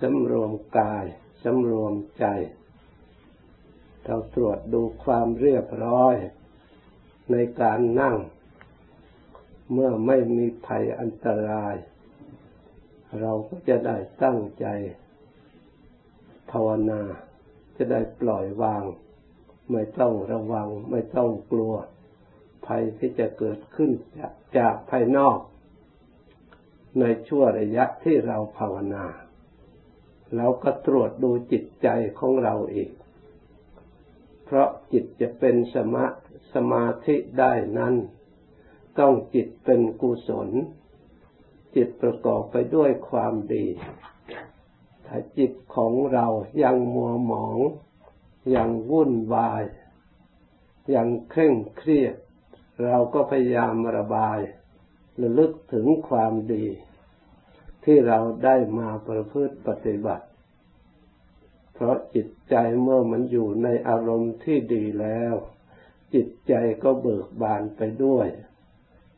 สำรวมกายสำรวมใจ เราตรวจดูความเรียบร้อย ในการนั่ง เมื่อไม่มีภัยอันตราย เราก็จะได้ตั้งใจ ภาวนา จะได้ปล่อยวาง ไม่ต้องระวัง ไม่ต้องกลัว ภัยที่จะเกิดขึ้นจากจากภายนอก ในช่วงระยะที่เราภาวนา เราก็ตรวจดูจิตใจของเราเอีกเพราะจิตจะเป็นสมาสมาธิได้นั้น ต้องจิตเป็นกุศล จิตประกอบไปด้วยความดี ถ้าจิตของเรายังมัวหมอง ยังวุ่นวาย ยังเคร่งเครียด เราก็พยายามระบายระลึกถึงความดี ที่เราได้มาประพฤติปฏิบัติ เพราะจิตใจเมื่อมันอยู่ในอารมณ์ที่ดีแล้ว จิตใจก็เบิกบานไปด้วย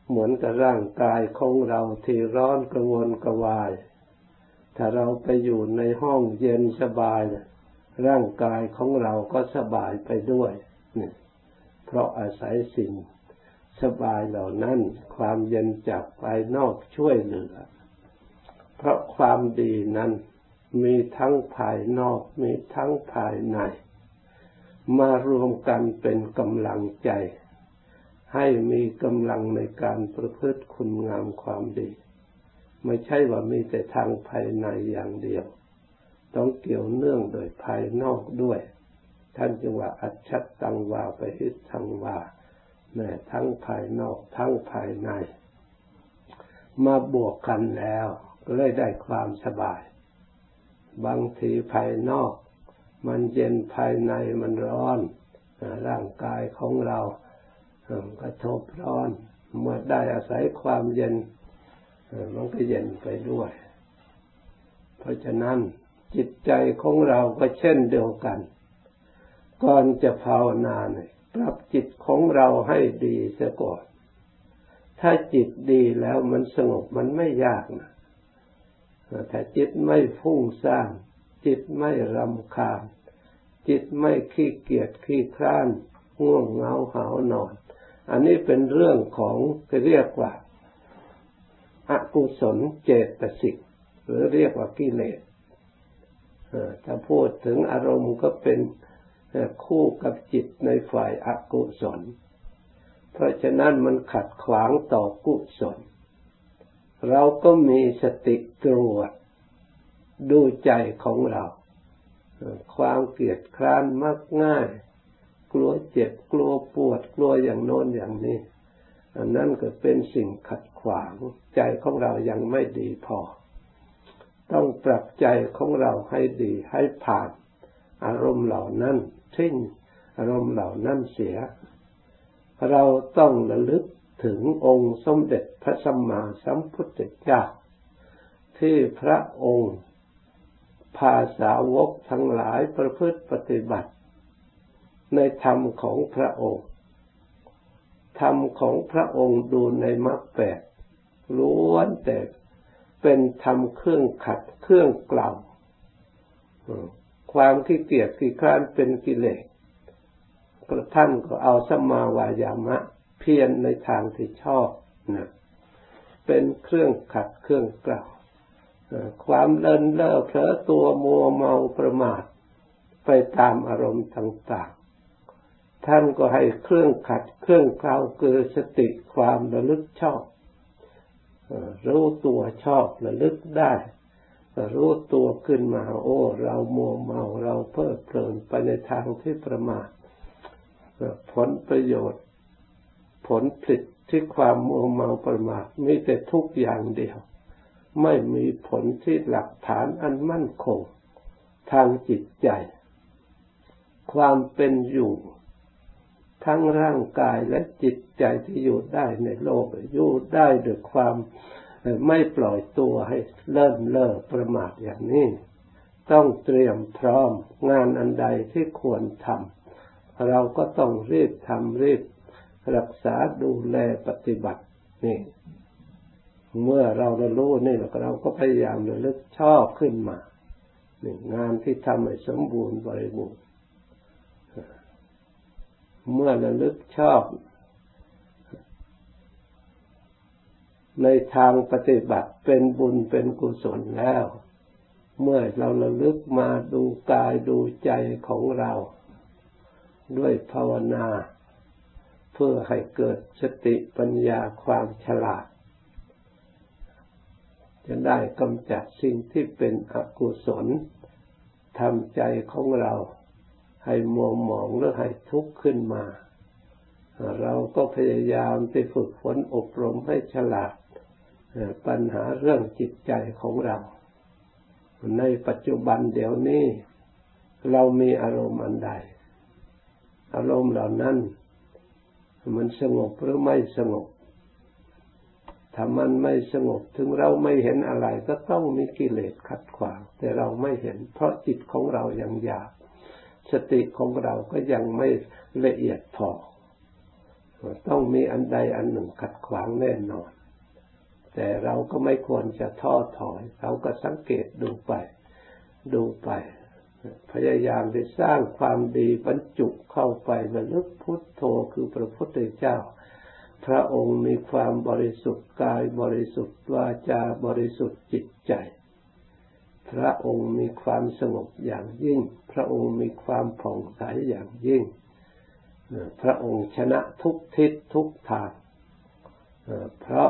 เหมือนกับร่างกายของเราที่ร้อนกระวนกระวาย ถ้าเราไปอยู่ในห้องเย็นสบาย ร่างกายของเราก็สบายไปด้วยนี่เพราะอาศัยสิ่งสบายเหล่านั้นความเย็นจากภายนอกช่วยเหลือ เพราะความดีนั้นมีทั้งภายนอกมีทั้งภายใน มารวมกันเป็นกำลังใจ ให้มีกำลังในการประพฤติคุณงามความดี ไม่ใช่ว่ามีแต่ทางภายในอย่างเดียว ต้องเกี่ยวเนื่องโดยภายนอกด้วย ท่านจึงว่าอัจฉตังวาไปหิทังวาแม่ทั้งภายนอกทั้งภายใน มาบวกกันแล้ว ก็เลยได้ความสบาย บางทีภายนอก มันเย็นภายในมันร้อน ร่างกายของเรากระทบร้อน เมื่อได้อาศัยความเย็น มันก็เย็นไปด้วย เพราะฉะนั้นจิตใจของเราก็เช่นเดียวกัน ก่อนจะภาวนาเนี่ยปรับจิตของเราให้ดีเสียก่อน ถ้าจิตดีแล้วมันสงบมันไม่ยากนะ ถ้าจิตไม่ฟุ้งซ่านจิตไม่รำคาญ จิตไม่ขี้เกียจขี้คร้านง่วงเหงาหาวนอน อันนี้เป็นเรื่องของเรียกว่าอากุศลเจตสิกหรือเรียกว่ากิเลสถ้าพูดถึงอารมณ์ก็เป็นคู่กับจิตในฝ่ายอากุศล เพราะฉะนั้นมันขัดขวางต่อกุศล เราก็มีสติตรวจดูใจของเรา ความเกลียดคร้านมักง่าย กลัวเจ็บกลัวปวดกลัวอย่างโน้นอย่างนี้ อันนั้นก็เป็นสิ่งขัดขวางใจของเรายังไม่ดีพอ ต้องปรับใจของเราให้ดีให้ผ่าน อารมณ์เหล่านั้นทิ้งอารมณ์เหล่านั้นเสีย เราต้องระลึก ถึงองค์สมเด็จพระสัมมาสัมพุทธเจ้าที่พระองค์ภาษาวกทั้งหลายประพฤติปฏิบัติ ในธรรมของพระองค์ ธรรมของพระองค์ดูในมรรคแปดล้วนแต่เป็นธรรมเครื่องขัดเครื่องกล่าวความขี้เกียจขี้คร้านเป็นกิเลสท่านก็เอาสมาวายามะ พียรในทางที่ชอบนะเป็นเครื่องขัดเครื่องกล่าวความเลินเล่อเผลอตัวมัวเมาประมาท ไปตามอารมณ์ต่างๆ ท่านก็ให้เครื่องขัดเครื่องกล่าวคือสติความระลึกชอบรู้ตัวชอบระลึกได้ รู้ตัวขึ้นมาโอ้ เรามัวเมาเราเพิดเพลินไปในทางที่ประมาทผลประโยชน์ ผลผลิตที่ความมัวเมาประมาทมีแต่ทุกอย่างเดียว ไม่มีผลที่หลักฐานอันมั่นคง ทางจิตใจ ความเป็นอยู่ ทั้งร่างกายและจิตใจที่อยู่ได้ในโลกอยู่ได้ด้วยความไม่ปล่อยตัวให้เลิ่นเล่อประมาทอย่างนี้ ต้องเตรียมพร้อมงานอันใดที่ควรทำเราก็ต้องรีบทำรีบ รักษาดูแลปฏิบัตินี่เมื่อเราเรารู้นี่เราก็พยายามระลึกชอบขึ้นมานี่งานที่ทำให้สมบูรณ์บริบูรณ์เมื่อระลึกชอบ ในทางปฏิบัติเป็นบุญเป็นกุศลแล้ว เมื่อเราระลึกมาดูกายดูใจของเรา ด้วยภาวนา เพื่อให้เกิดสติปัญญาความฉลาด จะได้กำจัดสิ่งที่เป็นอกุศลทำใจของเราให้มัวหมองหรือให้ทุกข์ขึ้นมา เราก็พยายามไปฝึกฝนอบรมให้ฉลาด ปัญหาเรื่องจิตใจของเรา ในปัจจุบันเดี๋ยวนี้ เรามีอารมณ์อันใด อารมณ์เหล่านั้น มันสงบหรือไม่สงบ ถ้ามันไม่สงบถึงเราไม่เห็นอะไรก็ต้องมีกิเลสขัดขวาง แต่เราไม่เห็น เพราะจิตของเรายังหยาบสติของเราก็ยังไม่ละเอียดพอ ต้องมีอันใดอันหนึ่งขัดขวางแน่นอน แต่เราก็ไม่ควรจะท้อถอย เราก็สังเกตดูไป ดูไป พยายามไปสร้างความดีบรรจุเข้าไประลึกพุทโธคือพระพุทธเจ้า พระองค์มีความบริสุทธิ์กายบริสุทธิ์วาจาบริสุทธิ์จิตใจ พระองค์มีความสงบอย่างยิ่ง พระองค์มีความผ่องใสอย่างยิ่ง พระองค์ชนะทุกทิศทุกทางเพราะ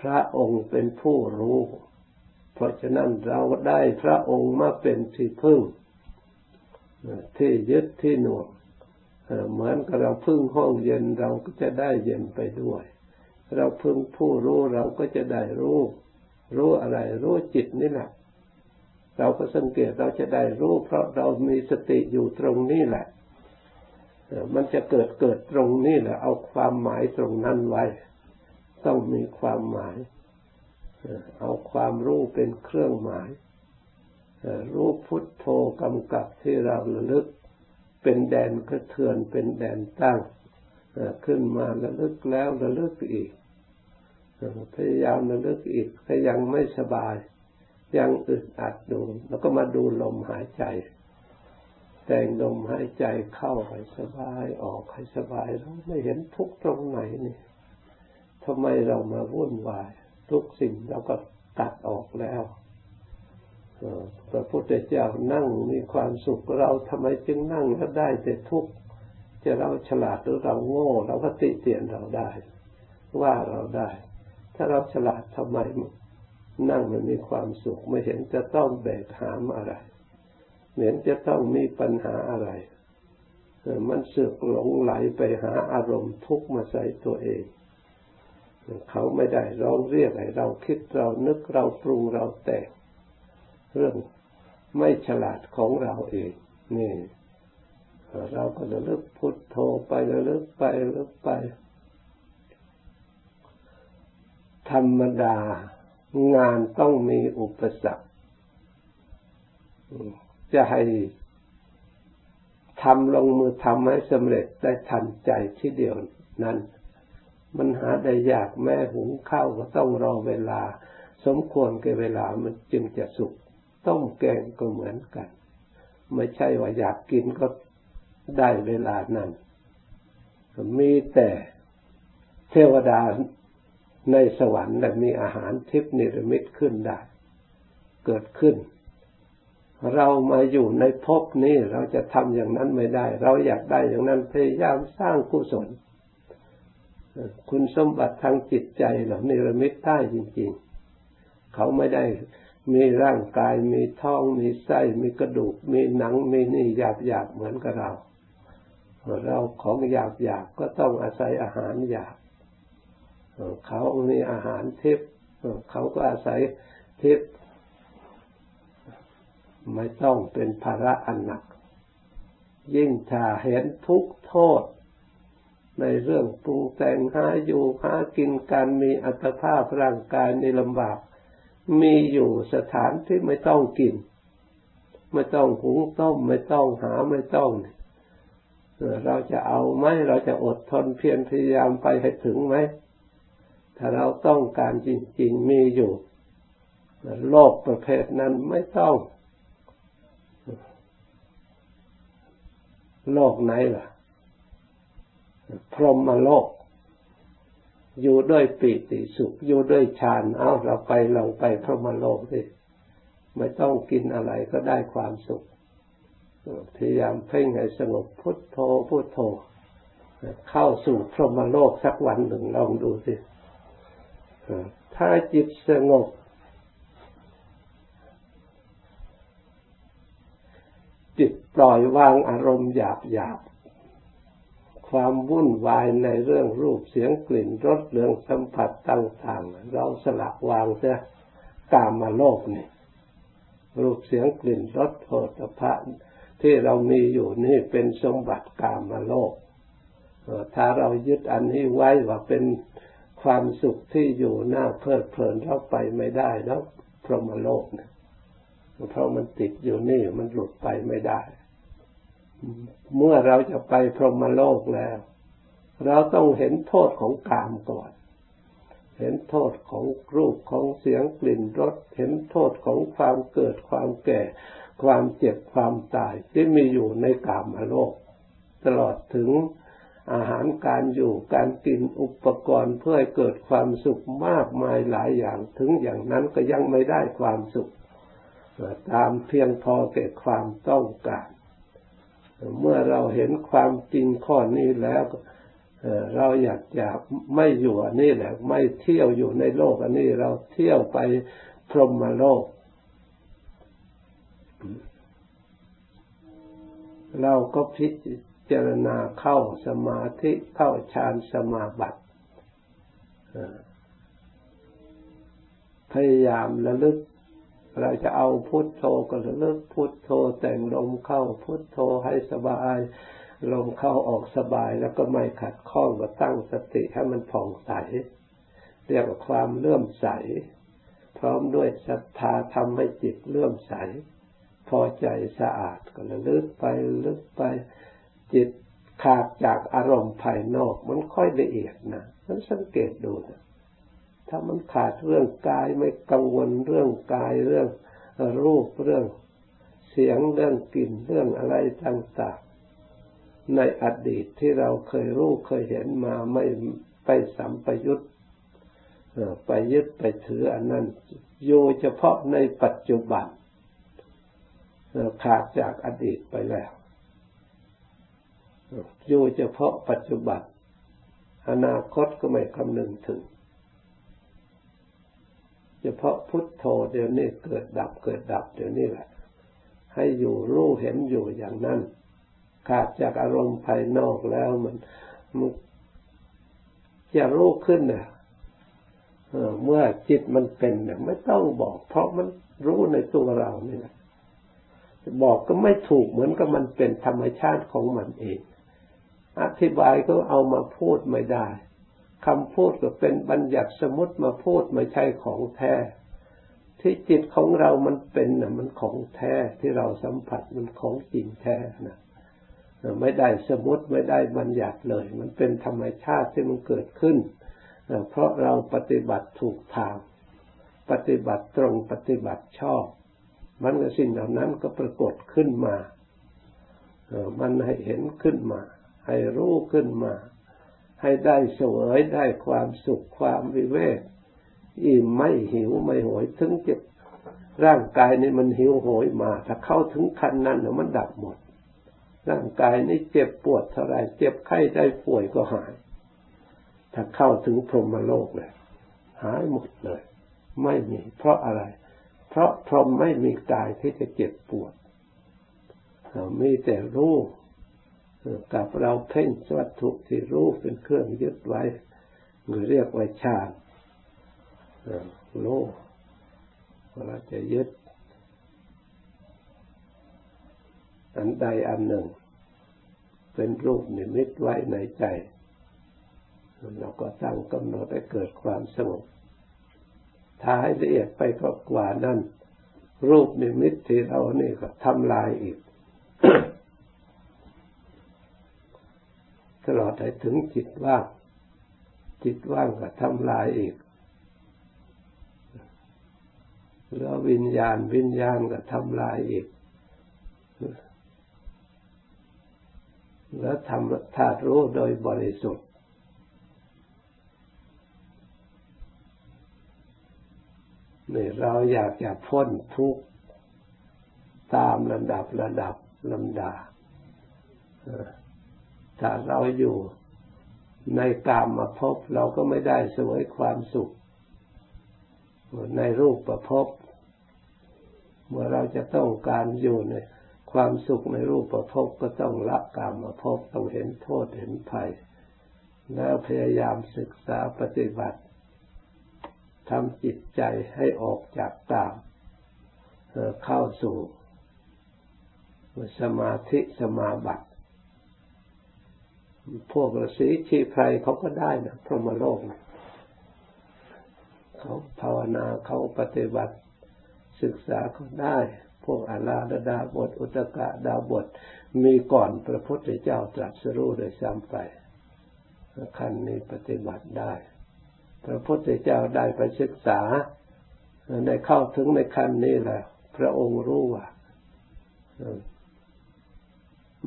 พระองค์เป็นผู้รู้ เพราะฉะนั้นเราได้พระองค์มาเป็นที่พึ่งที่ยึดที่หน่วงเหมือนกับเราพึ่งห้องเย็นเราก็จะได้เย็นไปด้วย เราพึ่งผู้รู้เราก็จะได้รู้ รู้อะไร รู้จิตนี่แหละ เราก็สังเกตเราจะได้รู้ เพราะเรามีสติอยู่ตรงนี้แหละมันจะเกิดเกิดตรงนี้แหละเอาความหมายตรงนั้นไว้ ต้องมีความหมาย เอาความรู้เป็นเครื่องหมาย รู้พุทโธกำกับที่เราระลึก เป็นแดนกระเทือนเป็นแดนตั้ง ขึ้นมาระลึกแล้วระลึกอีก พยายามระลึกอีกก็ยังไม่สบาย ยังอึดอัดดู แล้วก็มาดูลมหายใจ แต่งลมหายใจเข้าให้สบายออกให้สบายเราไม่เห็นทุกตรงไหนนี่ทำไมเรามาวุ่นวาย ทุกสิ่งเราก็ตัดออกแล้วพระพุทธเจ้านั่งมีความสุขเราทำไมจึงนั่งแล้วได้แต่ทุกข์จะเราฉลาดหรือเราโง่ เราก็ติเตียนเราได้ ว่าเราได้ ถ้าเราฉลาดทำไมนั่งมันมีความสุข ไม่เห็นจะต้องแบกหามอะไรเหห็นจะต้องมีปัญหาอะไรมันเสือกหลงไหลไปหาอารมณ์ทุกข์มาใส่ตัวเอง เขาไม่ได้ร้องเรียกให้เราคิดเรานึกเราปรุงเราแต่งเรื่องไม่ฉลาดของเราเองนี่เราก็ระลึกพุทโธไประลึกไประลึกไป ธรรมดางานต้องมีอุปสรรคจะให้ทำลงมือทำให้สำเร็จได้ทันใจที่เดียวนั้น มันหาได้ยากแม่หุงข้าวก็ต้องรอเวลา สมควรกับเวลามันจึงจะสุกต้มแกงก็เหมือนกัน ไม่ใช่ว่าอยากกินก็ได้เวลานั้นมีแต่เทวดาในสวรรค์และมีอาหารทิพนิรมิตขึ้นได้ เกิดขึ้น เรามาอยู่ในภพนี้เราจะทำอย่างนั้นไม่ได้ เราอยากได้อย่างนั้นพยายามสร้างกุศล คุณสมบัติทางจิตใจเหล่านิรมิตได้จริง ๆ เขาไม่ได้มีร่างกายมีท้องมีไส้มีกระดูก มีหนังมีนี่หยาบหยาบเหมือนกับเราเราของหยาบหยาบก็ต้องอาศัยอาหารหยาบเขามีอาหารเทิพเขาก็อาศัยเทิพไม่ต้องเป็นภาระอันหนัก ยิ่งถ้าเห็นทุกโทษ ในเรื่องปรุงแต่งหาอยู่หากินการมีอัตภาพร่างกายในลำบาก มีอยู่สถานที่ไม่ต้องกิน ไม่ต้องหุงต้มไม่ต้องหาไม่ต้องเราจะเอาไหมเราจะอดทนเพียรพยายามไปให้ถึงไหมถ้าเราต้องการจริง ๆมีอยู่โลกประเภทนั้นไม่ต้อง โลกไหนล่ะ พรหมโลก อยู่ด้วยปีติสุข อยู่ด้วยฌานเอาเราไปลองไปพรหมโลกสิไม่ต้องกินอะไรก็ได้ความสุขพยายามเพ่งให้สงบพุทโธพุทโธ เข้าสู่พรหมโลกสักวันหนึ่งลองดูสิถ้าจิตสงบจิตปล่อยวางอารมณ์หยาบหยาบ ความวุ่นวายในเรื่องรูปเสียงกลิ่นรสเรื่องสัมผัสต่างๆ เราสลักวางเสียกามาโลกนี่รูปเสียงกลิ่นรสโผฏฐะที่เรามีอยู่นี่เป็นสมบัติกามาโลก ถ้าเรายึดอันนี้ไว้ว่าเป็นความสุขที่อยู่หน้าเพลิดเพลินเราไปไม่ได้แล้วพรหมโลกเนี่ยเพราะมันติดอยู่นี่มันหลุดไปไม่ได้ เมื่อเราจะไปพรหมโลกแล้ว เราต้องเห็นโทษของกามก่อน เห็นโทษของรูปของเสียงกลิ่นรส เห็นโทษของความเกิดความแก่ ความเจ็บความตายที่มีอยู่ในกามโลก ตลอดถึงอาหารการอยู่การกินอุปกรณ์เพื่อให้เกิดความสุขมากมายหลายอย่าง ถึงอย่างนั้นก็ยังไม่ได้ความสุขตามเพียงพอแก่ความต้องการ เมื่อเราเห็นความจริงข้อนี้แล้วเราอยากจะไม่อยู่อันนี้แหละ ไม่เที่ยวอยู่ในโลกอันนี้เราเที่ยวไปพรหมโลก เราก็พิจารณาเข้าสมาธิเข้าฌานสมาบัติพยายามระลึก เราจะเอาพุทโธก็ระลึกพุทโธแต่งลมเข้าพุทโธให้สบายลมเข้าออกสบายแล้วก็ไม่ขัดข้องก็ตั้งสติให้มันผ่องใส เรียกว่าความเลื่อมใส พร้อมด้วยศรัทธาทำให้จิตเลื่อมใส พอใจสะอาดก็ระลึกไปลึกไปจิตขาดจากอารมณ์ภายนอก มันค่อยละเอียดนะมันสังเกตดูนะ ถ้ามันขาดเรื่องกายไม่กังวลเรื่องกายเรื่องรูปเรื่องเสียงเรื่องกลิ่นเรื่องอะไรต่างๆ ในอดีตที่เราเคยรู้เคยเห็นมาไม่ไปสัมปยุตไปยึดไปถืออันนั้นอยู่เฉพาะในปัจจุบันขาดจากอดีตไปแล้วอยู่เฉพาะปัจจุบัน อนาคตก็ไม่คำนึงถึง เฉพาะพุทโธเดี๋ยวนี้เกิดดับเกิดดับเดี๋ยวนี้แหละ ให้อยู่รู้เห็นอยู่อย่างนั้น ขาดจากอารมณ์ภายนอกแล้วมันมันจะรู้ขึ้นเนี่ยเมื่อจิตมันเป็นเนี่ยไม่ต้องบอก เพราะมันรู้ในตัวเรานี่แหละบอกก็ไม่ถูกเหมือนกับมันเป็นธรรมชาติของมันเอง อธิบายก็เอามาพูดไม่ได้ คำพูดก็เป็นบัญญัติสมมติมาพูดไม่ใช่ของแท้ ที่จิตของเรามันเป็นนะมันของแท้ที่เราสัมผัสมันของจริงแท้นะไม่ได้สมมติไม่ได้บัญญัติเลย มันเป็นธรรมชาติที่มันเกิดขึ้น เพราะเราปฏิบัติถูกทาง ปฏิบัติตรงปฏิบัติชอบ มันก็สิ่งเหล่านั้นก็ปรากฏขึ้นมามันให้เห็นขึ้นมา ให้รู้ขึ้นมา ให้ได้เสวยได้ความสุขความวิเวกอิ่มไม่หิวไม่โหยถึงจะร่างกายนี่มันหิวโหยมา ถ้าเข้าถึงขั้นนั้นมันดับหมด ร่างกายนี่เจ็บปวดเท่าไรเจ็บไข้ได้ป่วยก็หาย ถ้าเข้าถึงพรหมโลกเลยหายหมดเลย ไม่มี เพราะอะไร เพราะพรหมไม่มีกายที่จะเจ็บปวดมีแต่รู้ กับเราเพ่งวัตถุที่รู้เป็นเครื่องยึดไว้หรือเรียกว่าฌานโลเราจะยึดอันใดอันหนึ่ง เป็นรูปนิมิตไว้ในใจเราก็ตั้งกำหนดให้เกิดความสงบถ้าให้ละเอียดไปก็กว่านั้น รูปนิมิตที่เรานี่ก็ทำลายอีกต ลอดให้ถึงจิตว่าง จิตว่างก็ทำลายอีกแล้ววิญญาณวิญญาณก็ทำลายอีกแล้วทำธาตุรู้โดยบริสุทธิ์ นี่เราอยากจะพ้นทุกข์ตามระดับระดับลำดา ถ้าเราอยู่ในกามมาพบเราก็ไม่ได้สวยความสุข ในรูปประพบเมื่อเราจะต้องการอยู่ในความสุขในรูปประพบก็ต้องละกามมาพบต้องเห็นโทษเห็นภัย แล้วพยายามศึกษาปฏิบัติทำจิตใจให้ออกจากกามเข้าสู่สมาธิสมาบัติ พวกฤาษีชีไพรเขาก็ได้นะพรหมโลกนะเขาภาวนาเขาปฏิบัติศึกษาก็ได้ พวกอาลาดดาบท อุตกะดาบท มีก่อนพระพุทธเจ้าตรัสรู้โดยซ้ำไปขั้นนี้ปฏิบัติได้ พระพุทธเจ้าได้ไปศึกษาได้เข้าถึงในขั้นนี้แหละพระองค์รู้ว่า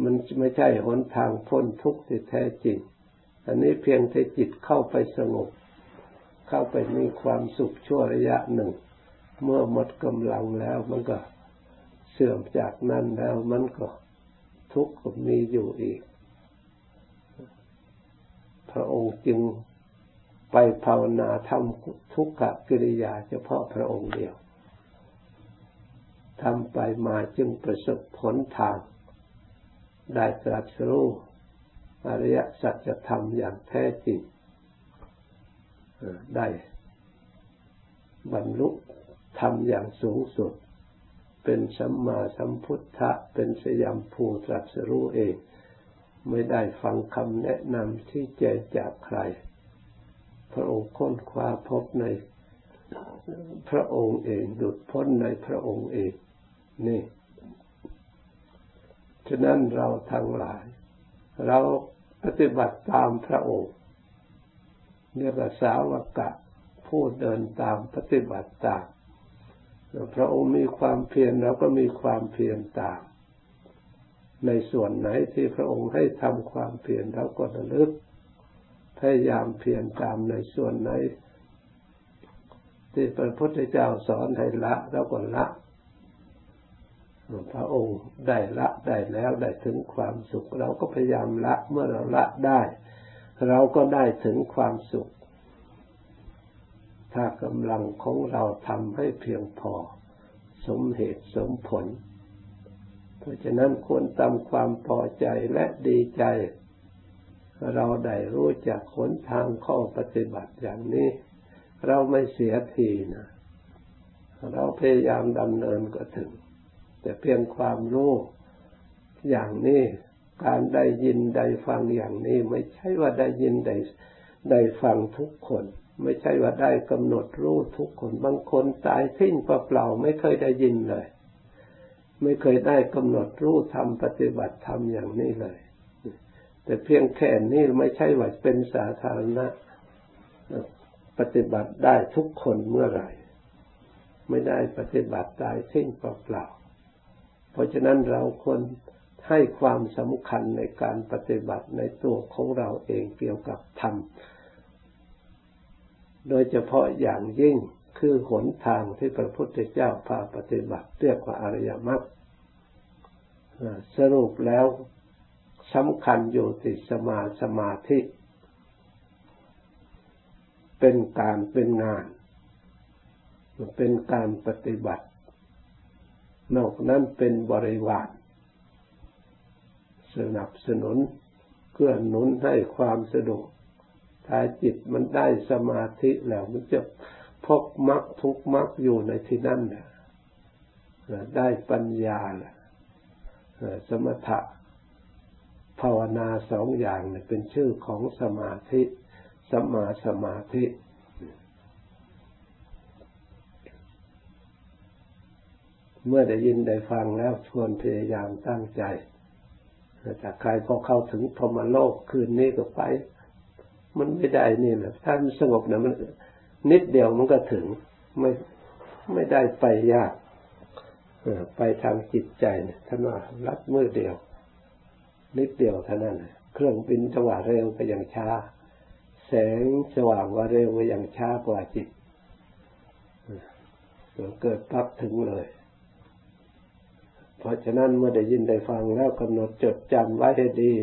มันไม่ใช่หนทางพ้นทุกข์ที่แท้จริง อันนี้เพียงแต่จิตเข้าไปสงบ เข้าไปมีความสุขชั่วระยะหนึ่ง เมื่อหมดกำลังแล้วมันก็เสื่อมจากนั้นแล้วมันก็ทุกข์ก็มีอยู่อีก พระองค์จึงไปภาวนาทำทุกขกิริยาเฉพาะพระองค์เดียวทำไปมาจึงประสบผลทาง ได้ตรัสรู้อริยสัจธรรมอย่างแท้จริงได้บรรลุธรรมอย่างสูงสุด เป็นสัมมาสัมพุทธะเป็นสยามภูตรัสรู้เอง ไม่ได้ฟังคำแนะนำที่แจจากใคร พระองค์ค้นคว้าพบในพระองค์เองดุดพ้นในพระองค์เองนี่ ฉะนั้นเราทั้งหลาย เราปฏิบัติตามพระองค์เรียกว่าสาวกะผู้เดินตามปฏิบัติตามพระองค์มีความเพียรเราก็มีความเพียรตาม ในส่วนไหนที่พระองค์ให้ทำความเพียรเราก็ระลึก พยายามเพียรตามในส่วนไหน ที่พระพุทธเจ้าสอนให้ละเราก็ละ พระองค์ได้ละได้แล้วได้ถึงความสุข เราก็พยายามละเมื่อเราละได้ เราก็ได้ถึงความสุข ถ้ากำลังของเราทำให้เพียงพอ สมเหตุสมผล เพราะฉะนั้นควรตามความพอใจและดีใจ เราได้รู้จักขนทางข้อปฏิบัติอย่างนี้ เราไม่เสียทีนะ เราพยายามดำเนินก็ถึง แต่เพียงความรู้อย่างนี้ การได้ยินได้ฟังอย่างนี้ ไม่ใช่ว่าได้ยินได้ได้ฟังทุกคน ไม่ใช่ว่าได้กำหนดรู้ทุกคนบางคนตายทิ้งเปล่าไม่เคยได้ยินเลย ไม่เคยได้กำหนดรู้ทำปฏิบัติทำอย่างนี้เลย แต่เพียงแค่นี้ไม่ใช่ว่าเป็นสาธารณะปฏิบัติได้ทุกคนเมื่อไหร่ ไม่ได้ปฏิบัติตายทิ้งเปล่า เพราะฉะนั้นเราควรให้ความสำคัญในการปฏิบัติในตัวของเราเองเกี่ยวกับธรรม โดยเฉพาะอย่างยิ่งคือหนทางที่พระพุทธเจ้าพาปฏิบัติเรียกว่าอริยมรรคสรุปแล้วสำคัญอยู่ติสมาสมาธิ เป็นการเป็นงาน เป็นการปฏิบัติ นอกนั้นเป็นบริวารสนับสนุนเกื้อหนุนให้ความสะดวกถ้าจิตมันได้สมาธิแล้วมันจะพบมรรคทุกมรรคอยู่ในที่นั่นนะได้ปัญญาละสมถะภาวนาสองอย่างเนี่ยเป็นชื่อของสมาธิสมาสมาธิ เมื่อได้ยินได้ฟังแล้วชวนพยายามตั้งใจแต่ใครพอเข้าถึงพรมโลกคืนนี้ก็ไป มันไม่ได้นี่แหละถ้ามันสงบนะมันนิดเดียวมันก็ถึง ไม่ไม่ได้ไปยากไปทางจิตใจเนี่ยท่านว่ารัดมือเดียว นิดเดียวเท่านั้นเครื่องบินจังหวะเร็วก็ยังช้า แสงสว่างว่าเร็วก็ยังช้ากว่าจิตเกิดปั๊บถึงเลย เพราะฉะนั้นเมื่อได้ยินได้ฟังแล้วกำหนดจดจำไว้ให้ดี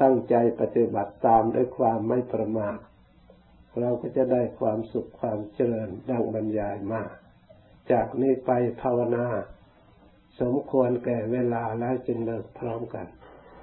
ตั้งใจปฏิบัติตามด้วยความไม่ประมาทเราก็จะได้ความสุขความเจริญดังบรรยายมา จากนี้ไปภาวนา สมควรแก่เวลาแล้วจึงเลิกพร้อมกัน